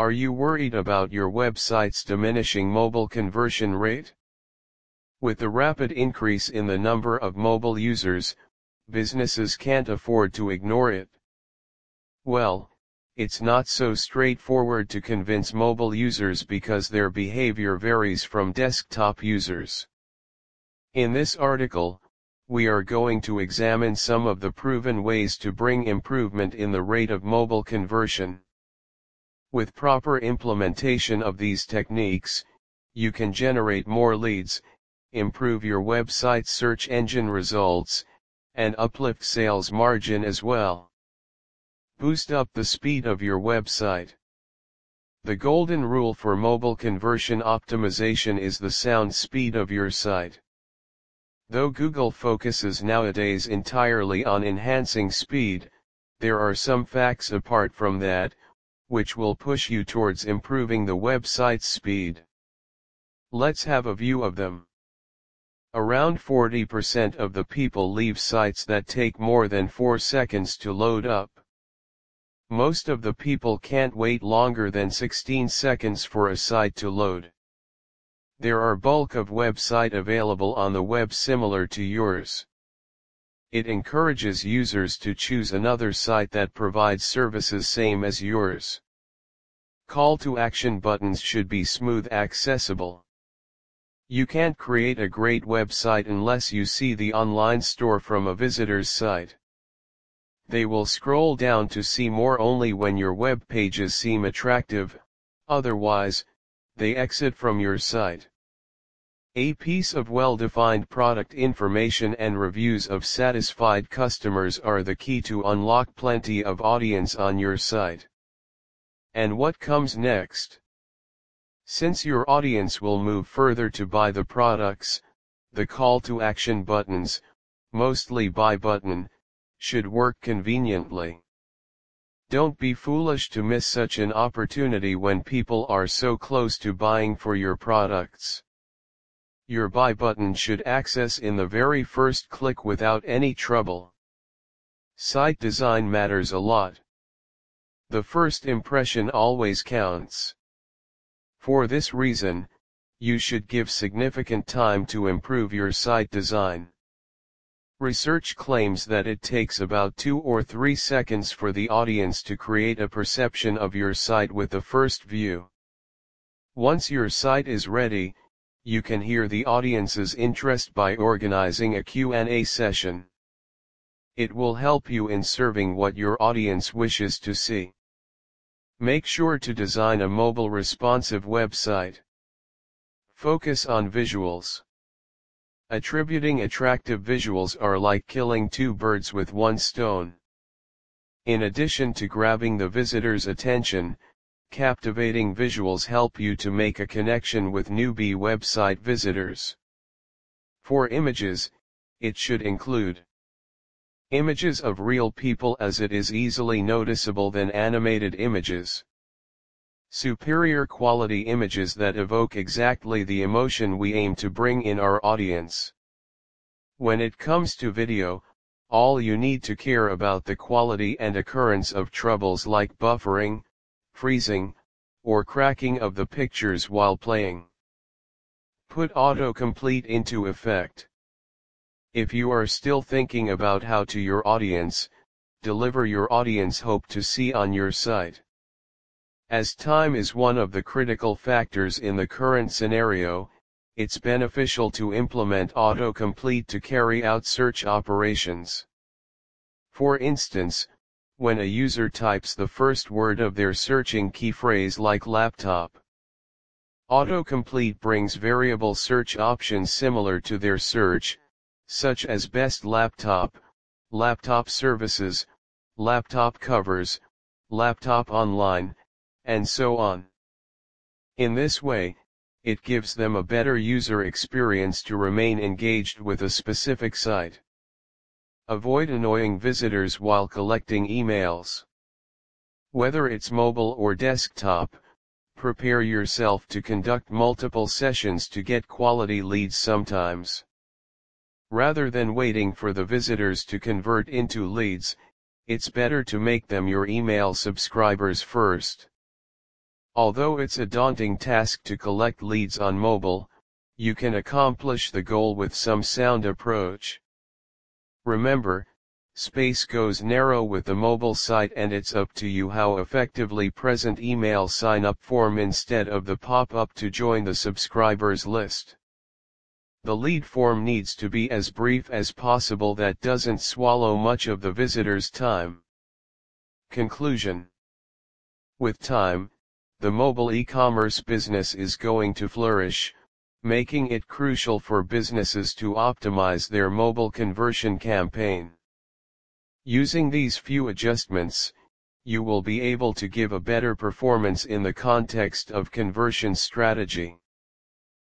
Are you worried about your website's diminishing mobile conversion rate? With the rapid increase in the number of mobile users, businesses can't afford to ignore it. Well, it's not so straightforward to convince mobile users because their behavior varies from desktop users. In this article, we are going to examine some of the proven ways to bring improvement in the rate of mobile conversion. With proper implementation of these techniques, you can generate more leads, improve your website's search engine results, and uplift sales margin as well. Boost up the speed of your website. The golden rule for mobile conversion optimization is the sound speed of your site. Though Google focuses nowadays entirely on enhancing speed, there are some facts apart from that, which will push you towards improving the website's speed. Let's have a view of them. Around 40% of the people leave sites that take more than 4 seconds to load up. Most of the people can't wait longer than 16 seconds for a site to load. There are bulk of website available on the web similar to yours. It encourages users to choose another site that provides services same as yours. Call to action buttons should be smooth accessible. You can't create a great website unless you see the online store from a visitor's site. They will scroll down to see more only when your web pages seem attractive, otherwise, they exit from your site. A piece of well-defined product information and reviews of satisfied customers are the key to unlock plenty of audience on your site. And what comes next? Since your audience will move further to buy the products, the call to action buttons, mostly buy button, should work conveniently. Don't be foolish to miss such an opportunity when people are so close to buying for your products. Your buy button should access in the very first click without any trouble. Site design matters a lot. The first impression always counts. For this reason, you should give significant time to improve your site design. Research claims that it takes about 2 or 3 seconds for the audience to create a perception of your site with the first view. Once your site is ready, you can hear the audience's interest by organizing a Q&A session. It will help you in serving what your audience wishes to see. Make sure to design a mobile responsive website. Focus on visuals. Attributing attractive visuals are like killing two birds with one stone. In addition to grabbing the visitor's attention, captivating visuals help you to make a connection with newbie website visitors. For images, it should include Images of real people as it is easily noticeable than animated images. Superior quality images that evoke exactly the emotion we aim to bring in our audience. When it comes to video, all you need to care about the quality and occurrence of troubles like buffering, freezing, or cracking of the pictures while playing. Put autocomplete into effect. If you are still thinking about how to your audience, deliver your audience hope to see on your site. As time is one of the critical factors in the current scenario, it's beneficial to implement autocomplete to carry out search operations. For instance, when a user types the first word of their searching key phrase like laptop, autocomplete brings variable search options similar to their search, such as best laptop, laptop services, laptop covers, laptop online, and so on. In this way, it gives them a better user experience to remain engaged with a specific site. Avoid annoying visitors while collecting emails. Whether it's mobile or desktop, prepare yourself to conduct multiple sessions to get quality leads sometimes. Rather than waiting for the visitors to convert into leads, it's better to make them your email subscribers first. Although it's a daunting task to collect leads on mobile, you can accomplish the goal with some sound approach. Remember, space goes narrow with the mobile site and it's up to you how effectively present email sign up form instead of the pop-up to join the subscribers list. The lead form needs to be as brief as possible that doesn't swallow much of the visitor's time. Conclusion With time, the mobile e-commerce business is going to flourish, making it crucial for businesses to optimize their mobile conversion campaign. Using these few adjustments, you will be able to give a better performance in the context of conversion strategy.